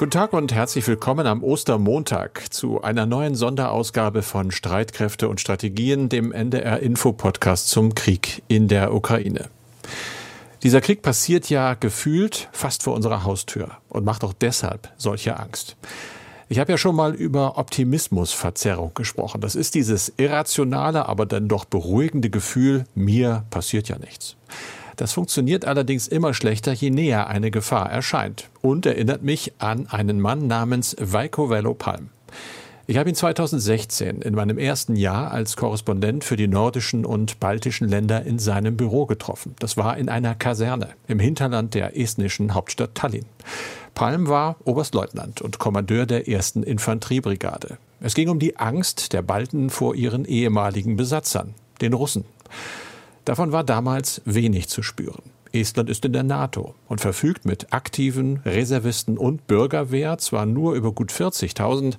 Guten Tag und herzlich willkommen am Ostermontag zu einer neuen Sonderausgabe von Streitkräfte und Strategien, dem NDR Info Podcast zum Krieg in der Ukraine. Dieser Krieg passiert ja gefühlt fast vor unserer Haustür und macht auch deshalb solche Angst. Ich habe ja schon mal über Optimismusverzerrung gesprochen. Das ist dieses irrationale, aber dann doch beruhigende Gefühl, mir passiert ja nichts. Das funktioniert allerdings immer schlechter, je näher eine Gefahr erscheint und erinnert mich an einen Mann namens Veiko Vello Palm. Ich habe ihn 2016 in meinem ersten Jahr als Korrespondent für die nordischen und baltischen Länder in seinem Büro getroffen. Das war in einer Kaserne im Hinterland der estnischen Hauptstadt Tallinn. Palm war Oberstleutnant und Kommandeur der ersten Infanteriebrigade. Es ging um die Angst der Balten vor ihren ehemaligen Besatzern, den Russen. Davon war damals wenig zu spüren. Estland ist in der NATO und verfügt mit aktiven Reservisten und Bürgerwehr zwar nur über gut 40.000,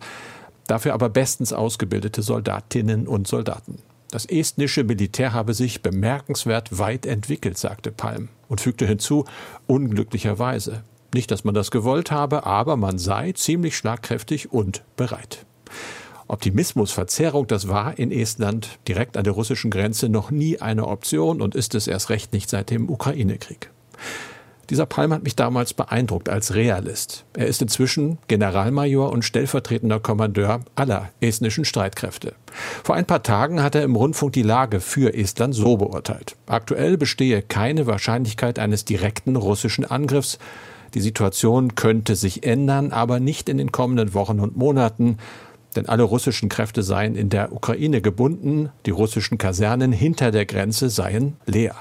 dafür aber bestens ausgebildete Soldatinnen und Soldaten. Das estnische Militär habe sich bemerkenswert weit entwickelt, sagte Palm und fügte hinzu, unglücklicherweise. Nicht, dass man das gewollt habe, aber man sei ziemlich schlagkräftig und bereit. Optimismusverzerrung, das war in Estland direkt an der russischen Grenze noch nie eine Option und ist es erst recht nicht seit dem Ukraine-Krieg. Dieser Palm hat mich damals beeindruckt als Realist. Er ist inzwischen Generalmajor und stellvertretender Kommandeur aller estnischen Streitkräfte. Vor ein paar Tagen hat er im Rundfunk die Lage für Estland so beurteilt. Aktuell bestehe keine Wahrscheinlichkeit eines direkten russischen Angriffs. Die Situation könnte sich ändern, aber nicht in den kommenden Wochen und Monaten denn alle russischen Kräfte seien in der Ukraine gebunden, die russischen Kasernen hinter der Grenze seien leer.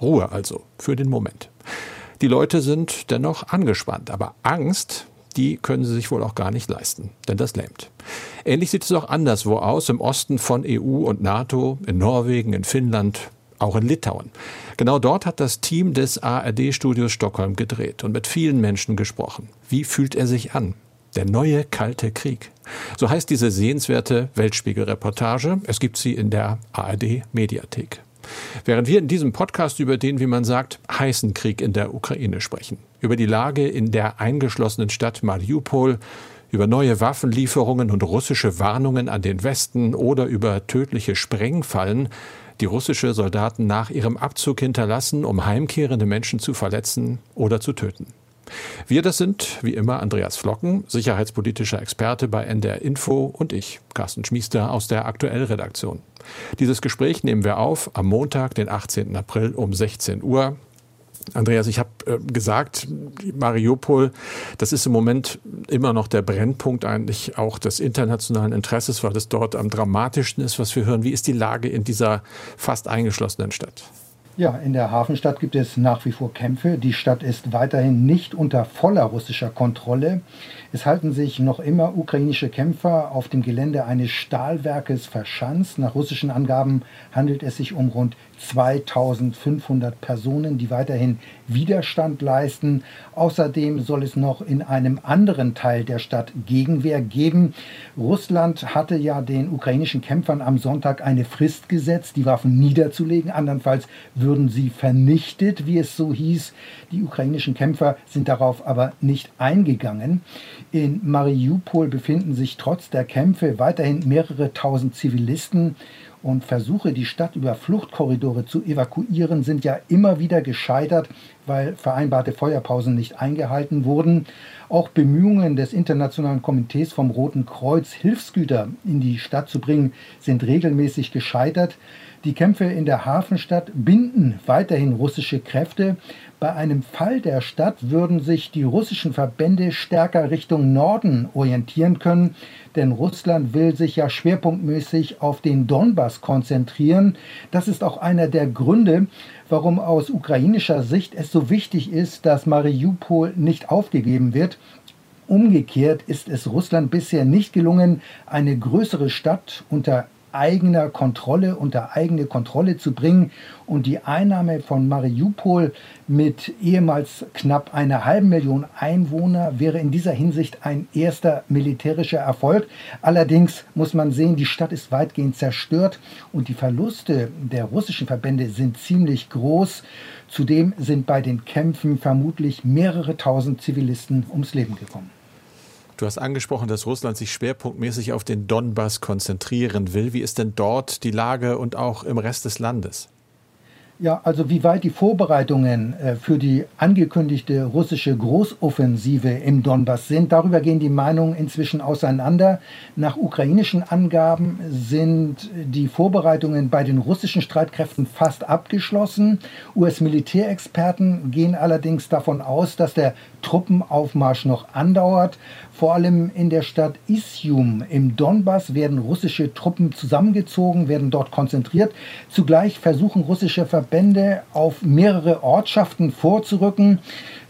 Ruhe also für den Moment. Die Leute sind dennoch angespannt, aber Angst, die können sie sich wohl auch gar nicht leisten, denn das lähmt. Ähnlich sieht es auch anderswo aus, im Osten von EU und NATO, in Norwegen, in Finnland, auch in Litauen. Genau dort hat das Team des ARD-Studios Stockholm gedreht und mit vielen Menschen gesprochen. Wie fühlt er sich an? Der neue Kalte Krieg. So heißt diese sehenswerte Weltspiegel-Reportage. Es gibt sie in der ARD-Mediathek. Während wir in diesem Podcast über den, wie man sagt, heißen Krieg in der Ukraine sprechen, über die Lage in der eingeschlossenen Stadt Mariupol, über neue Waffenlieferungen und russische Warnungen an den Westen oder über tödliche Sprengfallen, die russische Soldaten nach ihrem Abzug hinterlassen, um heimkehrende Menschen zu verletzen oder zu töten. Wir, das sind wie immer Andreas Flocken, sicherheitspolitischer Experte bei NDR Info und ich, Carsten Schmiester aus der Aktuellredaktion. Dieses Gespräch nehmen wir auf am Montag, den 18. April um 16 Uhr. Andreas, ich habe äh, gesagt, Mariupol, das ist im Moment immer noch der Brennpunkt eigentlich auch des internationalen Interesses, weil es dort am dramatischsten ist, was wir hören. Wie ist die Lage in dieser fast eingeschlossenen Stadt? Ja, in der Hafenstadt gibt es nach wie vor Kämpfe. Die Stadt ist weiterhin nicht unter voller russischer Kontrolle. Es halten sich noch immer ukrainische Kämpfer auf dem Gelände eines Stahlwerkes verschanzt. Nach russischen Angaben handelt es sich um rund 2500 Personen, die weiterhin Widerstand leisten. Außerdem soll es noch in einem anderen Teil der Stadt Gegenwehr geben. Russland hatte ja den ukrainischen Kämpfern am Sonntag eine Frist gesetzt, die Waffen niederzulegen. Andernfalls würden sie vernichtet, wie es so hieß. Die ukrainischen Kämpfer sind darauf aber nicht eingegangen. In Mariupol befinden sich trotz der Kämpfe weiterhin mehrere tausend Zivilisten und Versuche, die Stadt über Fluchtkorridore zu evakuieren, sind ja immer wieder gescheitert, weil vereinbarte Feuerpausen nicht eingehalten wurden. Auch Bemühungen des Internationalen Komitees vom Roten Kreuz, Hilfsgüter in die Stadt zu bringen, sind regelmäßig gescheitert. Die Kämpfe in der Hafenstadt binden weiterhin russische Kräfte. Bei einem Fall der Stadt würden sich die russischen Verbände stärker Richtung Norden orientieren können, denn Russland will sich ja schwerpunktmäßig auf den Donbass konzentrieren. Das ist auch einer der Gründe, warum aus ukrainischer Sicht es so wichtig ist, dass Mariupol nicht aufgegeben wird. Umgekehrt ist es Russland bisher nicht gelungen, eine größere Stadt unter eigener Kontrolle, unter eigene Kontrolle zu bringen. Und die Einnahme von Mariupol mit ehemals knapp einer halben Million Einwohner wäre in dieser Hinsicht ein erster militärischer Erfolg. Allerdings muss man sehen, die Stadt ist weitgehend zerstört und die Verluste der russischen Verbände sind ziemlich groß. Zudem sind bei den Kämpfen vermutlich mehrere tausend Zivilisten ums Leben gekommen. Du hast angesprochen, dass Russland sich schwerpunktmäßig auf den Donbass konzentrieren will. Wie ist denn dort die Lage und auch im Rest des Landes? Ja, also wie weit die Vorbereitungen äh, für die angekündigte russische Großoffensive im Donbass sind, darüber gehen die Meinungen inzwischen auseinander. Nach ukrainischen Angaben sind die Vorbereitungen bei den russischen Streitkräften fast abgeschlossen. US-Militärexperten gehen allerdings davon aus, dass der Truppenaufmarsch noch andauert. Vor allem in der Stadt Isium im Donbass werden russische Truppen zusammengezogen, werden dort konzentriert. Zugleich versuchen russische Verbände auf mehrere Ortschaften vorzurücken.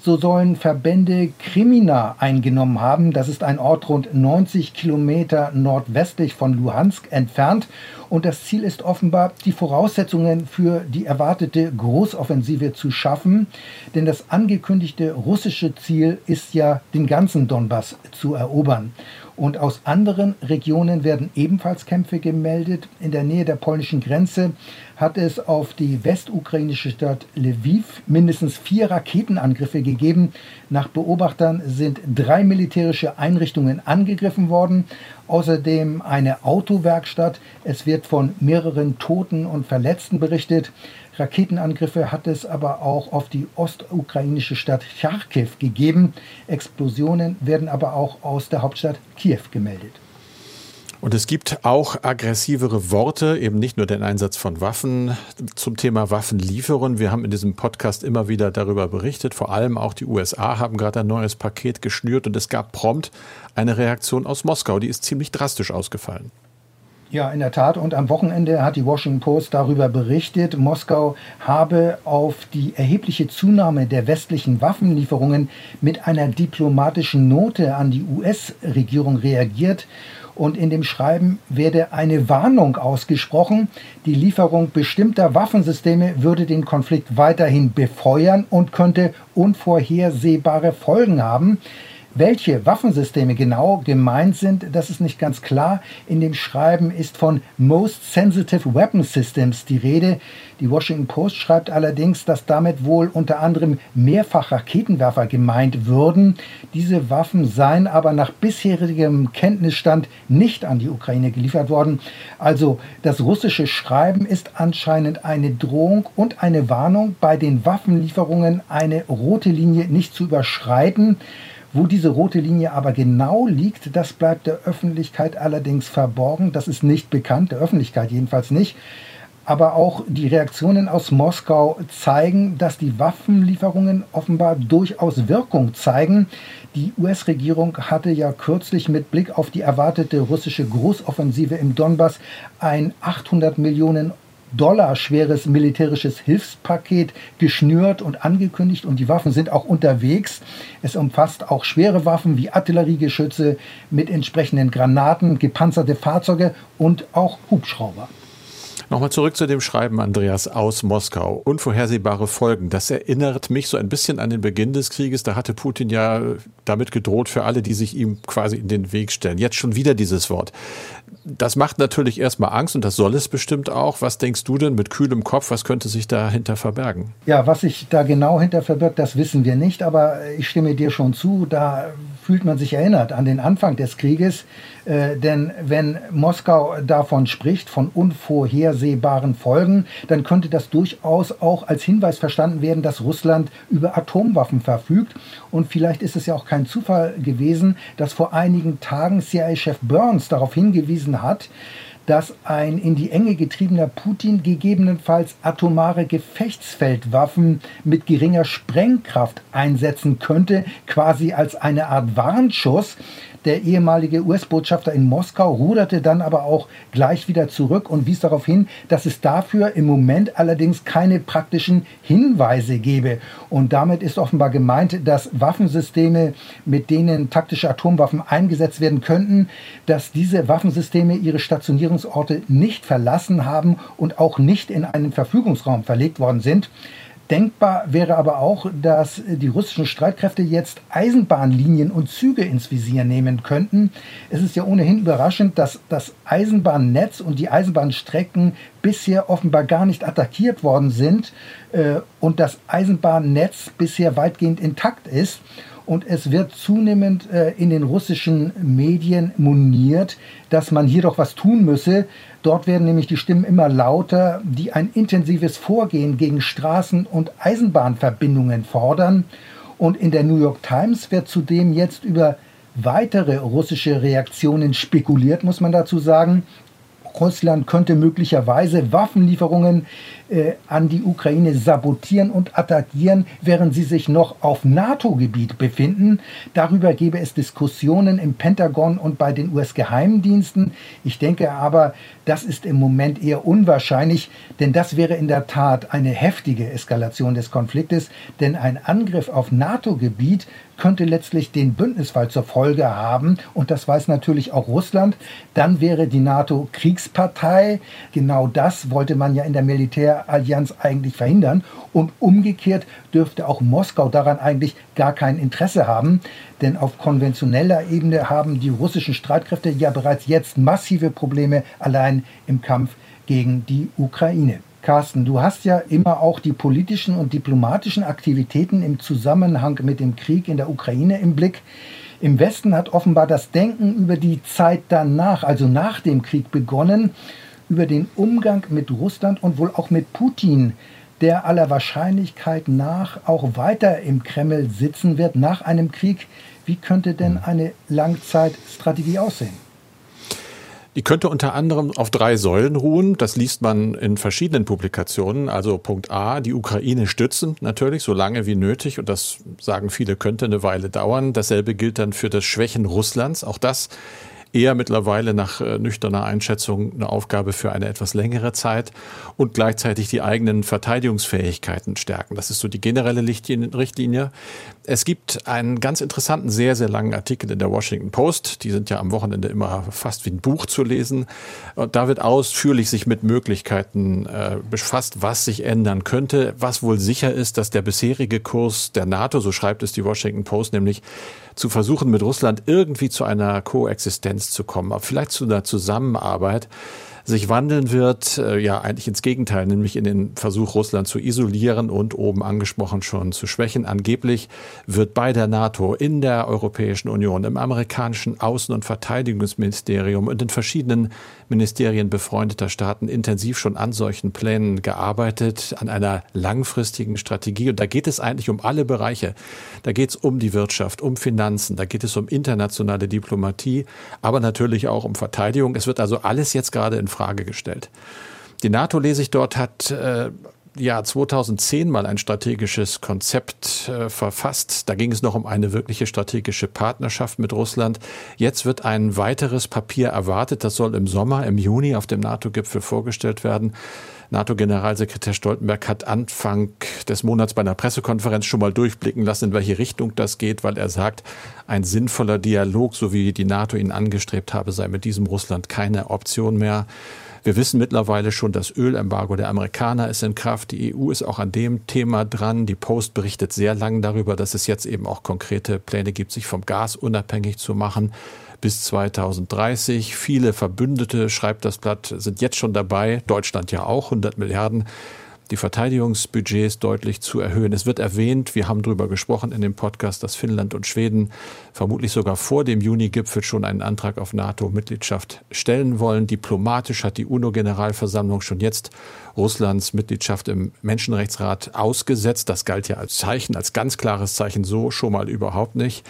So sollen Verbände Krimina eingenommen haben. Das ist ein Ort rund 90 Kilometer nordwestlich von Luhansk entfernt. Und das Ziel ist offenbar, die Voraussetzungen für die erwartete Großoffensive zu schaffen. Denn das angekündigte russische Ziel ist ja, den ganzen Donbass zu erobern. Und aus anderen Regionen werden ebenfalls Kämpfe gemeldet. In der Nähe der polnischen Grenze hat es auf die westukrainische Stadt Lviv mindestens vier Raketenangriffe gegeben. Nach Beobachtern sind drei militärische Einrichtungen angegriffen worden. Außerdem eine Autowerkstatt. Es wird von mehreren Toten und Verletzten berichtet. Raketenangriffe hat es aber auch auf die ostukrainische Stadt Charkiw gegeben. Explosionen werden aber auch aus der Hauptstadt Kiew gemeldet. Und es gibt auch aggressivere Worte, eben nicht nur den Einsatz von Waffen zum Thema Waffenlieferung. Wir haben in diesem Podcast immer wieder darüber berichtet. Vor allem auch die USA haben gerade ein neues Paket geschnürt und es gab prompt eine Reaktion aus Moskau. Die ist ziemlich drastisch ausgefallen. Ja, in der Tat. Und am Wochenende hat die Washington Post darüber berichtet, Moskau habe auf die erhebliche Zunahme der westlichen Waffenlieferungen mit einer diplomatischen Note an die US-Regierung reagiert. Und in dem Schreiben werde eine Warnung ausgesprochen. Die Lieferung bestimmter Waffensysteme würde den Konflikt weiterhin befeuern und könnte unvorhersehbare Folgen haben. Welche Waffensysteme genau gemeint sind, das ist nicht ganz klar. In dem Schreiben ist von Most Sensitive Weapon Systems die Rede. Die Washington Post schreibt allerdings, dass damit wohl unter anderem mehrfach Raketenwerfer gemeint würden. Diese Waffen seien aber nach bisherigem Kenntnisstand nicht an die Ukraine geliefert worden. Also das russische Schreiben ist anscheinend eine Drohung und eine Warnung, bei den Waffenlieferungen eine rote Linie nicht zu überschreiten. Wo diese rote Linie aber genau liegt, das bleibt der Öffentlichkeit allerdings verborgen. Das ist nicht bekannt, der Öffentlichkeit jedenfalls nicht. Aber auch die Reaktionen aus Moskau zeigen, dass die Waffenlieferungen offenbar durchaus Wirkung zeigen. Die US-Regierung hatte ja kürzlich mit Blick auf die erwartete russische Großoffensive im Donbass ein 800 Millionen Dollar schweres militärisches Hilfspaket geschnürt und angekündigt und die Waffen sind auch unterwegs. Es umfasst auch schwere Waffen wie Artilleriegeschütze mit entsprechenden Granaten, gepanzerte Fahrzeuge und auch Hubschrauber. Nochmal zurück zu dem Schreiben, Andreas, aus Moskau. Unvorhersehbare Folgen. Das erinnert mich so ein bisschen an den Beginn des Krieges. Da hatte Putin ja damit gedroht für alle, die sich ihm quasi in den Weg stellen. Jetzt schon wieder dieses Wort. Das macht natürlich erstmal Angst und das soll es bestimmt auch. Was denkst du denn mit kühlem Kopf? Was könnte sich dahinter verbergen? Ja, was sich da genau hinter verbirgt, das wissen wir nicht. Aber ich stimme dir schon zu. Da fühlt man sich erinnert an den Anfang des Krieges. Äh, denn wenn Moskau davon spricht, von unvorhersehbaren Folgen, dann könnte das durchaus auch als Hinweis verstanden werden, dass Russland über Atomwaffen verfügt. Und vielleicht ist es ja auch kein Zufall gewesen, dass vor einigen Tagen CIA-Chef Burns darauf hingewiesen hat, dass ein in die Enge getriebener Putin gegebenenfalls atomare Gefechtsfeldwaffen mit geringer Sprengkraft einsetzen könnte, quasi als eine Art Warnschuss. Der ehemalige US-Botschafter in Moskau ruderte dann aber auch gleich wieder zurück und wies darauf hin, dass es dafür im Moment allerdings keine praktischen Hinweise gebe. Und damit ist offenbar gemeint, dass Waffensysteme, mit denen taktische Atomwaffen eingesetzt werden könnten, dass diese Waffensysteme ihre Stationierungsorte nicht verlassen haben und auch nicht in einen Verfügungsraum verlegt worden sind. Denkbar wäre aber auch, dass die russischen Streitkräfte jetzt Eisenbahnlinien und Züge ins Visier nehmen könnten. Es ist ja ohnehin überraschend, dass das Eisenbahnnetz und die Eisenbahnstrecken bisher offenbar gar nicht attackiert worden sind äh, und das Eisenbahnnetz bisher weitgehend intakt ist. Und es wird zunehmend äh, in den russischen Medien moniert, dass man hier doch was tun müsse. Dort werden nämlich die Stimmen immer lauter, die ein intensives Vorgehen gegen Straßen- und Eisenbahnverbindungen fordern. Und in der New York Times wird zudem jetzt über weitere russische Reaktionen spekuliert, muss man dazu sagen. Russland könnte möglicherweise Waffenlieferungen äh, an die Ukraine sabotieren und attackieren, während sie sich noch auf NATO-Gebiet befinden. Darüber gäbe es Diskussionen im Pentagon und bei den US-Geheimdiensten. Ich denke aber, das ist im Moment eher unwahrscheinlich, denn das wäre in der Tat eine heftige Eskalation des Konfliktes, denn ein Angriff auf NATO-Gebiet könnte letztlich den Bündnisfall zur Folge haben und das weiß natürlich auch Russland. Dann wäre die NATO Kriegspartei. Genau das wollte man ja in der Militärallianz eigentlich verhindern und umgekehrt dürfte auch Moskau daran eigentlich gar kein Interesse haben, denn auf konventioneller Ebene haben die russischen Streitkräfte ja bereits jetzt massive Probleme allein im Kampf gegen die Ukraine. Carsten, du hast ja immer auch die politischen und diplomatischen Aktivitäten im Zusammenhang mit dem Krieg in der Ukraine im Blick. Im Westen hat offenbar das Denken über die Zeit danach, also nach dem Krieg, begonnen, über den Umgang mit Russland und wohl auch mit Putin, der aller Wahrscheinlichkeit nach auch weiter im Kreml sitzen wird nach einem Krieg. Wie könnte denn eine Langzeitstrategie aussehen? Die könnte unter anderem auf drei Säulen ruhen. Das liest man in verschiedenen Publikationen. Also Punkt A, die Ukraine stützen natürlich so lange wie nötig. Und das sagen viele, könnte eine Weile dauern. Dasselbe gilt dann für das Schwächen Russlands. Auch das eher mittlerweile nach äh, nüchterner Einschätzung eine Aufgabe für eine etwas längere Zeit und gleichzeitig die eigenen Verteidigungsfähigkeiten stärken. Das ist so die generelle Richtlinie. Es gibt einen ganz interessanten, sehr, sehr langen Artikel in der Washington Post. Die sind ja am Wochenende immer fast wie ein Buch zu lesen. Und da wird ausführlich sich mit Möglichkeiten äh, befasst, was sich ändern könnte. Was wohl sicher ist, dass der bisherige Kurs der NATO, so schreibt es die Washington Post, nämlich zu versuchen, mit Russland irgendwie zu einer Koexistenz zu kommen, vielleicht zu einer Zusammenarbeit, sich wandeln wird, äh, ja eigentlich ins Gegenteil, nämlich in den Versuch, Russland zu isolieren und oben angesprochen schon zu schwächen. Angeblich wird bei der NATO, in der Europäischen Union, im amerikanischen Außen- und Verteidigungsministerium und in verschiedenen Ministerien befreundeter Staaten intensiv schon an solchen Plänen gearbeitet, an einer langfristigen Strategie. Und da geht es eigentlich um alle Bereiche. Da geht es um die Wirtschaft, um Finanzen, da geht es um internationale Diplomatie, aber natürlich auch um Verteidigung. Es wird also alles jetzt gerade in Frage gestellt. Die NATO, lese ich dort, hat äh, ja 2010 mal ein strategisches Konzept äh, verfasst. Da ging es noch um eine wirkliche strategische Partnerschaft mit Russland. Jetzt wird ein weiteres Papier erwartet. Das soll im Sommer, im Juni auf dem NATO-Gipfel vorgestellt werden. NATO-Generalsekretär Stoltenberg hat Anfang des Monats bei einer Pressekonferenz schon mal durchblicken lassen, in welche Richtung das geht, weil er sagt, ein sinnvoller Dialog, so wie die NATO ihn angestrebt habe, sei mit diesem Russland keine Option mehr. Wir wissen mittlerweile schon, das Ölembargo der Amerikaner ist in Kraft. Die EU ist auch an dem Thema dran. Die Post berichtet sehr lang darüber, dass es jetzt eben auch konkrete Pläne gibt, sich vom Gas unabhängig zu machen bis 2030. Viele Verbündete, schreibt das Blatt, sind jetzt schon dabei, Deutschland ja auch, 100 Milliarden die Verteidigungsbudgets deutlich zu erhöhen. Es wird erwähnt, wir haben darüber gesprochen in dem Podcast, dass Finnland und Schweden vermutlich sogar vor dem Juni-Gipfel schon einen Antrag auf NATO-Mitgliedschaft stellen wollen. Diplomatisch hat die UNO-Generalversammlung schon jetzt Russlands Mitgliedschaft im Menschenrechtsrat ausgesetzt. Das galt ja als Zeichen, als ganz klares Zeichen so schon mal überhaupt nicht.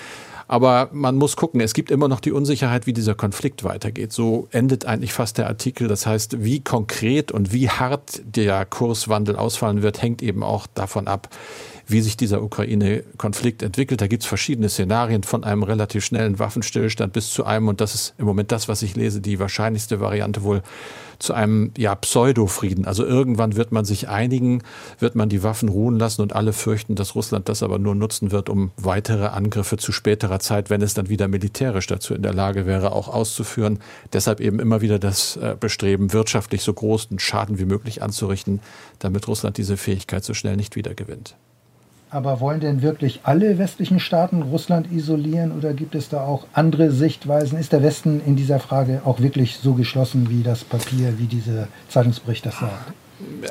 Aber man muss gucken, es gibt immer noch die Unsicherheit, wie dieser Konflikt weitergeht. So endet eigentlich fast der Artikel. Das heißt, wie konkret und wie hart der Kurswandel ausfallen wird, hängt eben auch davon ab, wie sich dieser Ukraine-Konflikt entwickelt. Da gibt es verschiedene Szenarien von einem relativ schnellen Waffenstillstand bis zu einem, und das ist im Moment das, was ich lese, die wahrscheinlichste Variante wohl zu einem ja, Pseudo-Frieden. Also irgendwann wird man sich einigen, wird man die Waffen ruhen lassen und alle fürchten, dass Russland das aber nur nutzen wird, um weitere Angriffe zu späterer Zeit, wenn es dann wieder militärisch dazu in der Lage wäre, auch auszuführen. Deshalb eben immer wieder das äh, Bestreben, wirtschaftlich so großen Schaden wie möglich anzurichten, damit Russland diese Fähigkeit so schnell nicht wiedergewinnt. Aber wollen denn wirklich alle westlichen Staaten Russland isolieren oder gibt es da auch andere Sichtweisen? Ist der Westen in dieser Frage auch wirklich so geschlossen, wie das Papier, wie dieser Zeitungsbericht das sagt?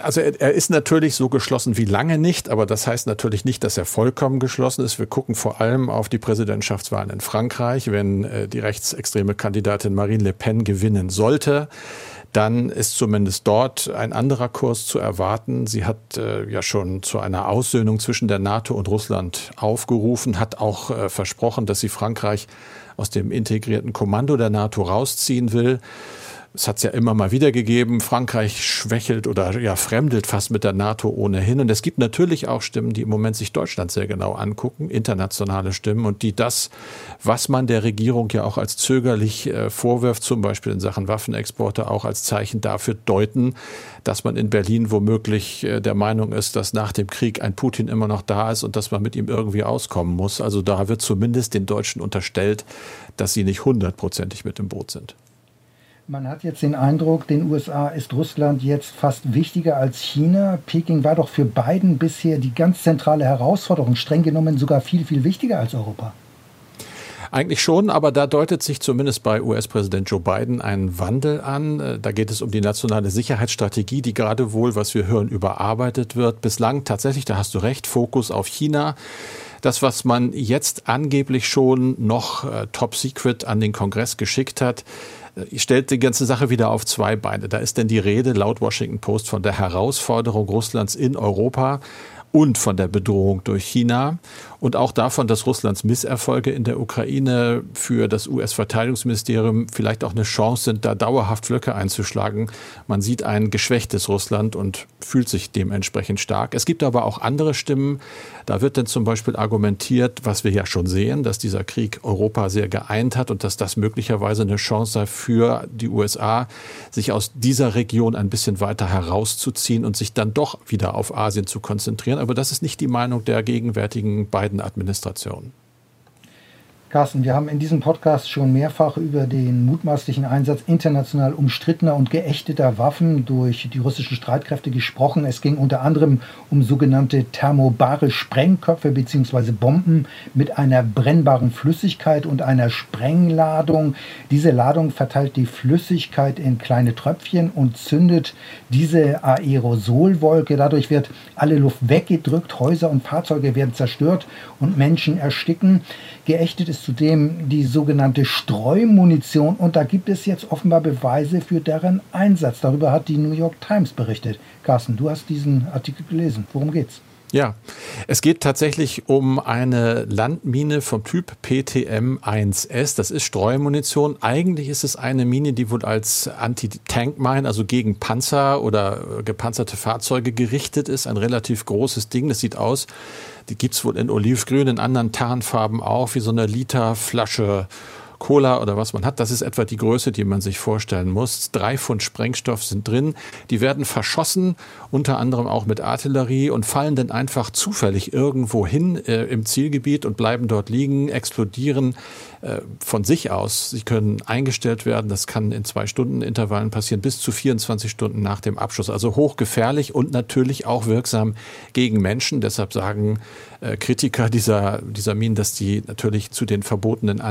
Also er, er, ist natürlich so geschlossen wie lange nicht, aber das heißt natürlich nicht, dass er vollkommen geschlossen ist. Wir gucken vor allem auf die Präsidentschaftswahlen in Frankreich. Wenn äh, die rechtsextreme Kandidatin Marine Le Pen gewinnen sollte, dann ist zumindest dort ein anderer Kurs zu erwarten. Sie hat äh, ja schon zu einer Aussöhnung zwischen der NATO und Russland aufgerufen, hat auch äh, versprochen, dass sie Frankreich aus dem integrierten Kommando der NATO rausziehen will. Es hat es ja immer mal wieder gegeben. Frankreich schwächelt oder ja fremdelt fast mit der NATO ohnehin. Und es gibt natürlich auch Stimmen, die im Moment sich Deutschland sehr genau angucken, internationale Stimmen, und die das, was man der Regierung ja auch als zögerlich äh, vorwirft, zum Beispiel in Sachen Waffenexporte, auch als Zeichen dafür deuten, dass man in Berlin womöglich äh, der Meinung ist, dass nach dem Krieg ein Putin immer noch da ist und dass man mit ihm irgendwie auskommen muss. Also da wird zumindest den Deutschen unterstellt, dass sie nicht hundertprozentig mit im Boot sind. Man hat jetzt den Eindruck, den USA ist Russland jetzt fast wichtiger als China. Peking war doch für Biden bisher die ganz zentrale Herausforderung, streng genommen sogar viel, viel wichtiger als Europa. Eigentlich schon, aber da deutet sich zumindest bei US-Präsident Joe Biden ein Wandel an. Da geht es um die nationale Sicherheitsstrategie, die gerade wohl, was wir hören, überarbeitet wird. Bislang tatsächlich, da hast du recht, Fokus auf China. Das, was man jetzt angeblich schon noch äh, top secret an den Kongress geschickt hat, stellt die ganze Sache wieder auf zwei Beine. Da ist denn die Rede laut Washington Post von der Herausforderung Russlands in Europa und von der Bedrohung durch China und auch davon, dass Russlands Misserfolge in der Ukraine für das US-Verteidigungsministerium vielleicht auch eine Chance sind, da dauerhaft Flöcke einzuschlagen. Man sieht ein geschwächtes Russland und fühlt sich dementsprechend stark. Es gibt aber auch andere Stimmen. Da wird dann zum Beispiel argumentiert, was wir ja schon sehen, dass dieser Krieg Europa sehr geeint hat und dass das möglicherweise eine Chance sei für die USA, sich aus dieser Region ein bisschen weiter herauszuziehen und sich dann doch wieder auf Asien zu konzentrieren. Aber das ist nicht die Meinung der gegenwärtigen beiden Biden-Administration. Carsten, wir haben in diesem Podcast schon mehrfach über den mutmaßlichen Einsatz international umstrittener und geächteter Waffen durch die russischen Streitkräfte gesprochen. Es ging unter anderem um sogenannte thermobare Sprengköpfe bzw. Bomben mit einer brennbaren Flüssigkeit und einer Sprengladung. Diese Ladung verteilt die Flüssigkeit in kleine Tröpfchen und zündet diese Aerosolwolke. Dadurch wird alle Luft weggedrückt, Häuser und Fahrzeuge werden zerstört und Menschen ersticken. Geächtet ist zudem die sogenannte Streumunition und da gibt es jetzt offenbar Beweise für deren Einsatz. Darüber hat die New York Times berichtet. Carsten, du hast diesen Artikel gelesen. Worum geht's? Ja, es geht tatsächlich um eine Landmine vom Typ PTM-1S. Das ist Streumunition. Eigentlich ist es eine Mine, die wohl als Anti-Tank-Mine, also gegen Panzer oder gepanzerte Fahrzeuge gerichtet ist. Ein relativ großes Ding. Das sieht aus, die gibt's wohl in Olivgrün, in anderen Tarnfarben auch, wie so eine Literflasche Cola oder was man hat. Das ist etwa die Größe, die man sich vorstellen muss. Drei Pfund Sprengstoff sind drin. Die werden verschossen, unter anderem auch mit Artillerie und fallen dann einfach zufällig irgendwo hin äh, im Zielgebiet und bleiben dort liegen, explodieren äh, von sich aus. Sie können eingestellt werden. Das kann in zwei Stunden Intervallen passieren, bis zu 24 Stunden nach dem Abschuss. Also hochgefährlich und natürlich auch wirksam gegen Menschen. Deshalb sagen äh, Kritiker dieser, dieser Minen, dass die natürlich zu den verbotenen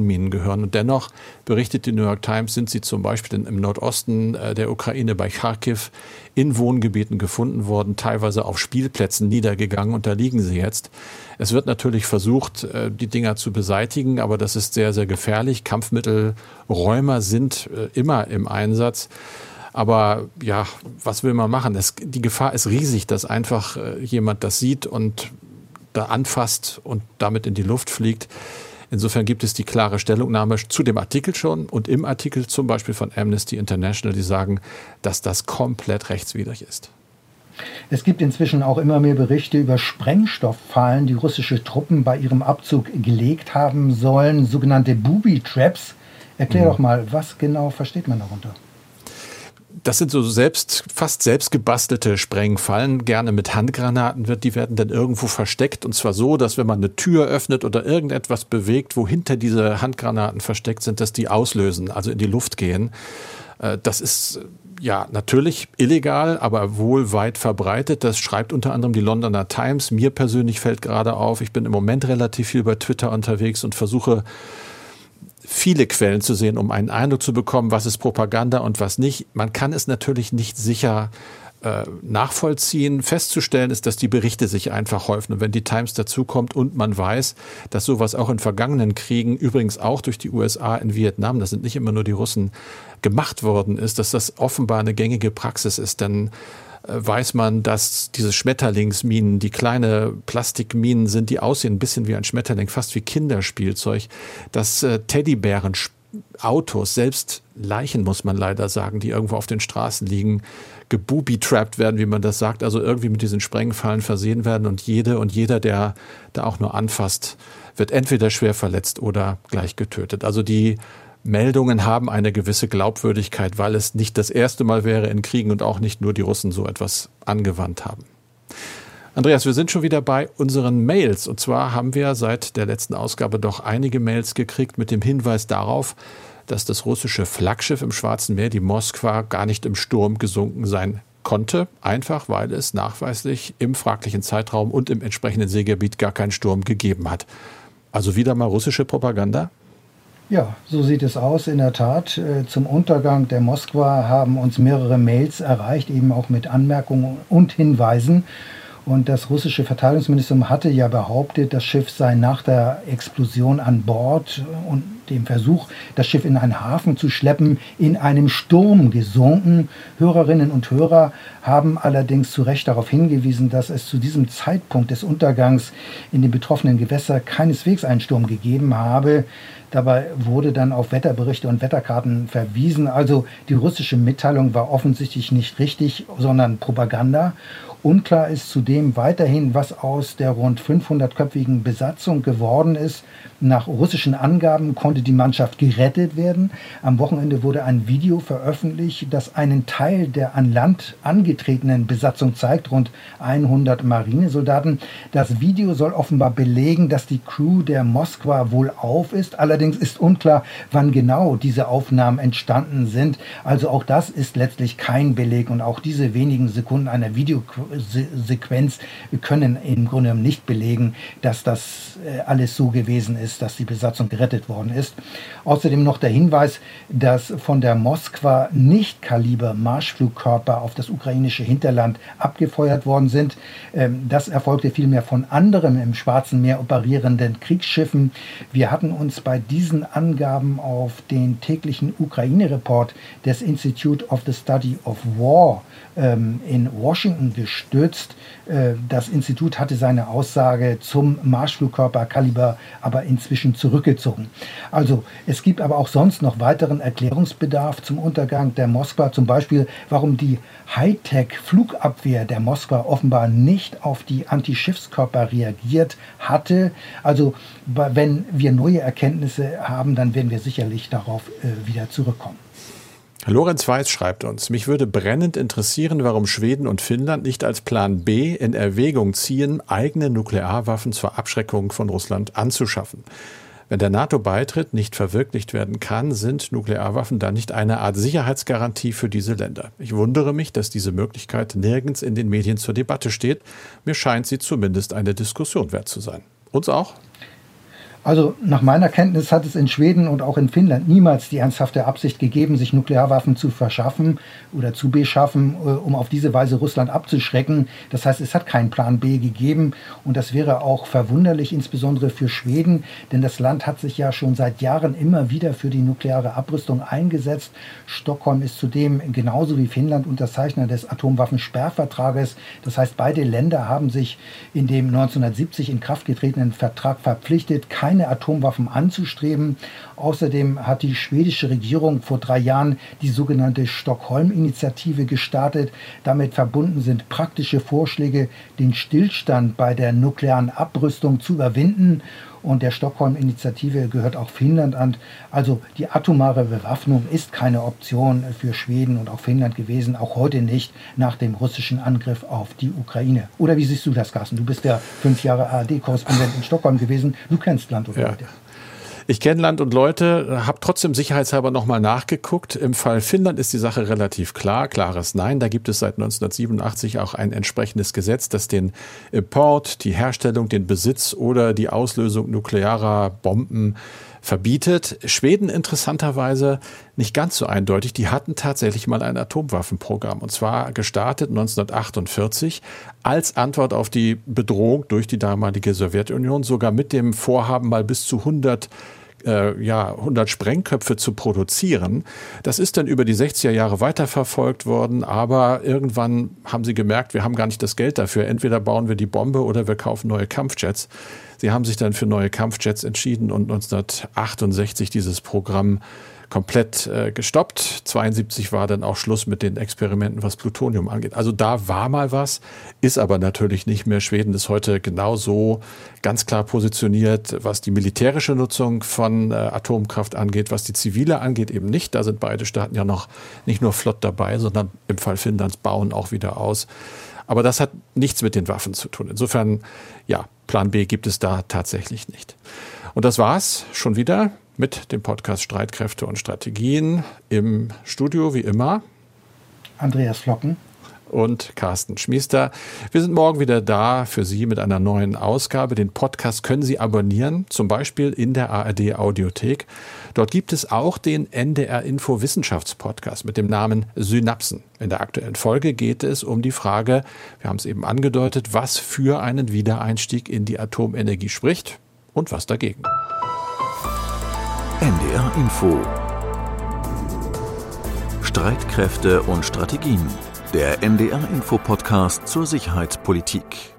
Anti-Personen-Minen gehören. Und dennoch berichtet die New York Times, sind sie zum Beispiel im Nordosten äh, der Ukraine bei Kharkiv in Wohngebieten gefunden worden, teilweise auf Spielplätzen niedergegangen und da liegen sie jetzt. Es wird natürlich versucht, äh, die Dinger zu beseitigen, aber das ist sehr, sehr gefährlich. Kampfmittelräumer sind immer im Einsatz. Aber ja, was will man machen? Es, die Gefahr ist riesig, dass einfach äh, jemand das sieht und da anfasst und damit in die Luft fliegt. Insofern gibt es die klare Stellungnahme zu dem Artikel schon und im Artikel zum Beispiel von Amnesty International, die sagen, dass das komplett rechtswidrig ist. Es gibt inzwischen auch immer mehr Berichte über Sprengstofffallen, die russische Truppen bei ihrem Abzug gelegt haben sollen, sogenannte Booby-Traps. Erklär mhm. doch mal, was genau versteht man darunter? Das sind so selbst, fast selbst gebastelte Sprengfallen, gerne mit Handgranaten wird, die werden dann irgendwo versteckt und zwar so, dass wenn man eine Tür öffnet oder irgendetwas bewegt, wo hinter diese Handgranaten versteckt sind, dass die auslösen, also in die Luft gehen. Äh, das ist ja natürlich illegal, aber wohl weit verbreitet. Das schreibt unter anderem die Londoner Times. Mir persönlich fällt gerade auf, ich bin im Moment relativ viel bei Twitter unterwegs und versuche viele Quellen zu sehen, um einen Eindruck zu bekommen, was ist Propaganda und was nicht. Man kann es natürlich nicht sicher äh, nachvollziehen. Festzustellen ist, dass die Berichte sich einfach häufen. Und wenn die Times dazukommt und man weiß, dass sowas auch in vergangenen Kriegen, übrigens auch durch die USA in Vietnam, das sind nicht immer nur die Russen, gemacht worden ist, dass das offenbar eine gängige Praxis ist, dann weiß man, dass diese Schmetterlingsminen, die kleine Plastikminen sind, die aussehen ein bisschen wie ein Schmetterling, fast wie Kinderspielzeug, dass äh, Teddybären Autos, selbst Leichen muss man leider sagen, die irgendwo auf den Straßen liegen, gebooby-trapped werden, wie man das sagt, also irgendwie mit diesen Sprengfallen versehen werden und jede und jeder, der da auch nur anfasst, wird entweder schwer verletzt oder gleich getötet. Also die Meldungen haben eine gewisse Glaubwürdigkeit, weil es nicht das erste Mal wäre in Kriegen und auch nicht nur die Russen so etwas angewandt haben. Andreas, wir sind schon wieder bei unseren Mails. Und zwar haben wir seit der letzten Ausgabe doch einige Mails gekriegt mit dem Hinweis darauf, dass das russische Flaggschiff im Schwarzen Meer, die Moskwa, gar nicht im Sturm gesunken sein konnte, einfach weil es nachweislich im fraglichen Zeitraum und im entsprechenden Seegebiet gar keinen Sturm gegeben hat. Also wieder mal russische Propaganda? Ja, so sieht es aus, in der Tat. Äh, zum Untergang der Moskwa haben uns mehrere Mails erreicht, eben auch mit Anmerkungen und Hinweisen. Und das russische Verteidigungsministerium hatte ja behauptet, das Schiff sei nach der Explosion an Bord und dem Versuch, das Schiff in einen Hafen zu schleppen, in einem Sturm gesunken. Hörerinnen und Hörer haben allerdings zu Recht darauf hingewiesen, dass es zu diesem Zeitpunkt des Untergangs in den betroffenen Gewässern keineswegs einen Sturm gegeben habe. Dabei wurde dann auf Wetterberichte und Wetterkarten verwiesen. Also die russische Mitteilung war offensichtlich nicht richtig, sondern Propaganda. Unklar ist zudem weiterhin, was aus der rund 500-köpfigen Besatzung geworden ist. Nach russischen Angaben konnte die Mannschaft gerettet werden. Am Wochenende wurde ein Video veröffentlicht, das einen Teil der an Land angetretenen Besatzung zeigt, rund 100 Marinesoldaten. Das Video soll offenbar belegen, dass die Crew der Moskwa wohl auf ist. Allerdings ist unklar, wann genau diese Aufnahmen entstanden sind. Also auch das ist letztlich kein Beleg und auch diese wenigen Sekunden einer Videosequenz können im Grunde nicht belegen, dass das äh, alles so gewesen ist ist, dass die Besatzung gerettet worden ist. Außerdem noch der Hinweis, dass von der Moskwa nicht Kaliber Marschflugkörper auf das ukrainische Hinterland abgefeuert worden sind. Ähm, das erfolgte vielmehr von anderen im Schwarzen Meer operierenden Kriegsschiffen. Wir hatten uns bei diesen Angaben auf den täglichen Ukraine-Report des Institute of the Study of War ähm, in Washington gestützt. Äh, das Institut hatte seine Aussage zum Marschflugkörper Kaliber aber inzwischen zurückgezogen. Also es gibt aber auch sonst noch weiteren Erklärungsbedarf zum Untergang der Moskwa, zum Beispiel warum die Hightech-Flugabwehr der Moskwa offenbar nicht auf die Antischiffskörper reagiert hatte. Also wenn wir neue Erkenntnisse haben, dann werden wir sicherlich darauf äh, wieder zurückkommen. Lorenz Weiß schreibt uns, mich würde brennend interessieren, warum Schweden und Finnland nicht als Plan B in Erwägung ziehen, eigene Nuklearwaffen zur Abschreckung von Russland anzuschaffen. Wenn der NATO-Beitritt nicht verwirklicht werden kann, sind Nuklearwaffen dann nicht eine Art Sicherheitsgarantie für diese Länder. Ich wundere mich, dass diese Möglichkeit nirgends in den Medien zur Debatte steht. Mir scheint sie zumindest eine Diskussion wert zu sein. Uns auch? Also nach meiner Kenntnis hat es in Schweden und auch in Finnland niemals die ernsthafte Absicht gegeben, sich Nuklearwaffen zu verschaffen oder zu beschaffen, äh, um auf diese Weise Russland abzuschrecken. Das heißt, es hat keinen Plan B gegeben und das wäre auch verwunderlich, insbesondere für Schweden, denn das Land hat sich ja schon seit Jahren immer wieder für die nukleare Abrüstung eingesetzt. Stockholm ist zudem genauso wie Finnland Unterzeichner des Atomwaffensperrvertrages. Das heißt, beide Länder haben sich in dem 1970 in Kraft getretenen Vertrag verpflichtet, keine Atomwaffen anzustreben. Außerdem hat die schwedische Regierung vor drei Jahren die sogenannte Stockholm-Initiative gestartet. Damit verbunden sind praktische Vorschläge, den Stillstand bei der nuklearen Abrüstung zu überwinden und der Stockholm-Initiative gehört auch Finnland an. Also die atomare Bewaffnung ist keine Option für Schweden und auch Finnland gewesen, auch heute nicht nach dem russischen Angriff auf die Ukraine. Oder wie siehst du das, Carsten? Du bist ja fünf Jahre ARD-Korrespondent in Stockholm gewesen. Du kennst Land und ja. Ich kenne Land und Leute, habe trotzdem sicherheitshalber nochmal nachgeguckt. Im Fall Finnland ist die Sache relativ klar, klares Nein. Da gibt es seit 1987 auch ein entsprechendes Gesetz, das den Import, die Herstellung, den Besitz oder die Auslösung nuklearer Bomben verbietet. Schweden interessanterweise nicht ganz so eindeutig. Die hatten tatsächlich mal ein Atomwaffenprogramm und zwar gestartet 1948 als Antwort auf die Bedrohung durch die damalige Sowjetunion, sogar mit dem Vorhaben, mal bis zu 100 äh, ja, 100 Sprengköpfe zu produzieren. Das ist dann über die 60er Jahre weiterverfolgt worden, aber irgendwann haben sie gemerkt, wir haben gar nicht das Geld dafür. Entweder bauen wir die Bombe oder wir kaufen neue Kampfjets. Sie haben sich dann für neue Kampfjets entschieden und 1968 dieses Programm komplett äh, gestoppt. 72 war dann auch Schluss mit den Experimenten, was Plutonium angeht. Also da war mal was, ist aber natürlich nicht mehr. Schweden ist heute genauso ganz klar positioniert, was die militärische Nutzung von äh, Atomkraft angeht, was die zivile angeht, eben nicht. Da sind beide Staaten ja noch nicht nur flott dabei, sondern im Fall Finnlands bauen auch wieder aus. Aber das hat nichts mit den Waffen zu tun. Insofern, ja, Plan B gibt es da tatsächlich nicht. Und das war's schon wieder mit dem Podcast Streitkräfte und Strategien im Studio wie immer. Andreas Flocken und Carsten Schmiester. Wir sind morgen wieder da für Sie mit einer neuen Ausgabe. Den Podcast können Sie abonnieren, zum Beispiel in der ARD Audiothek. Dort gibt es auch den NDR Info Wissenschaftspodcast mit dem Namen Synapsen. In der aktuellen Folge geht es um die Frage, wir haben es eben angedeutet, was für einen Wiedereinstieg in die Atomenergie spricht und was dagegen. NDR Info Streitkräfte und Strategien. Der NDR Info Podcast zur Sicherheitspolitik.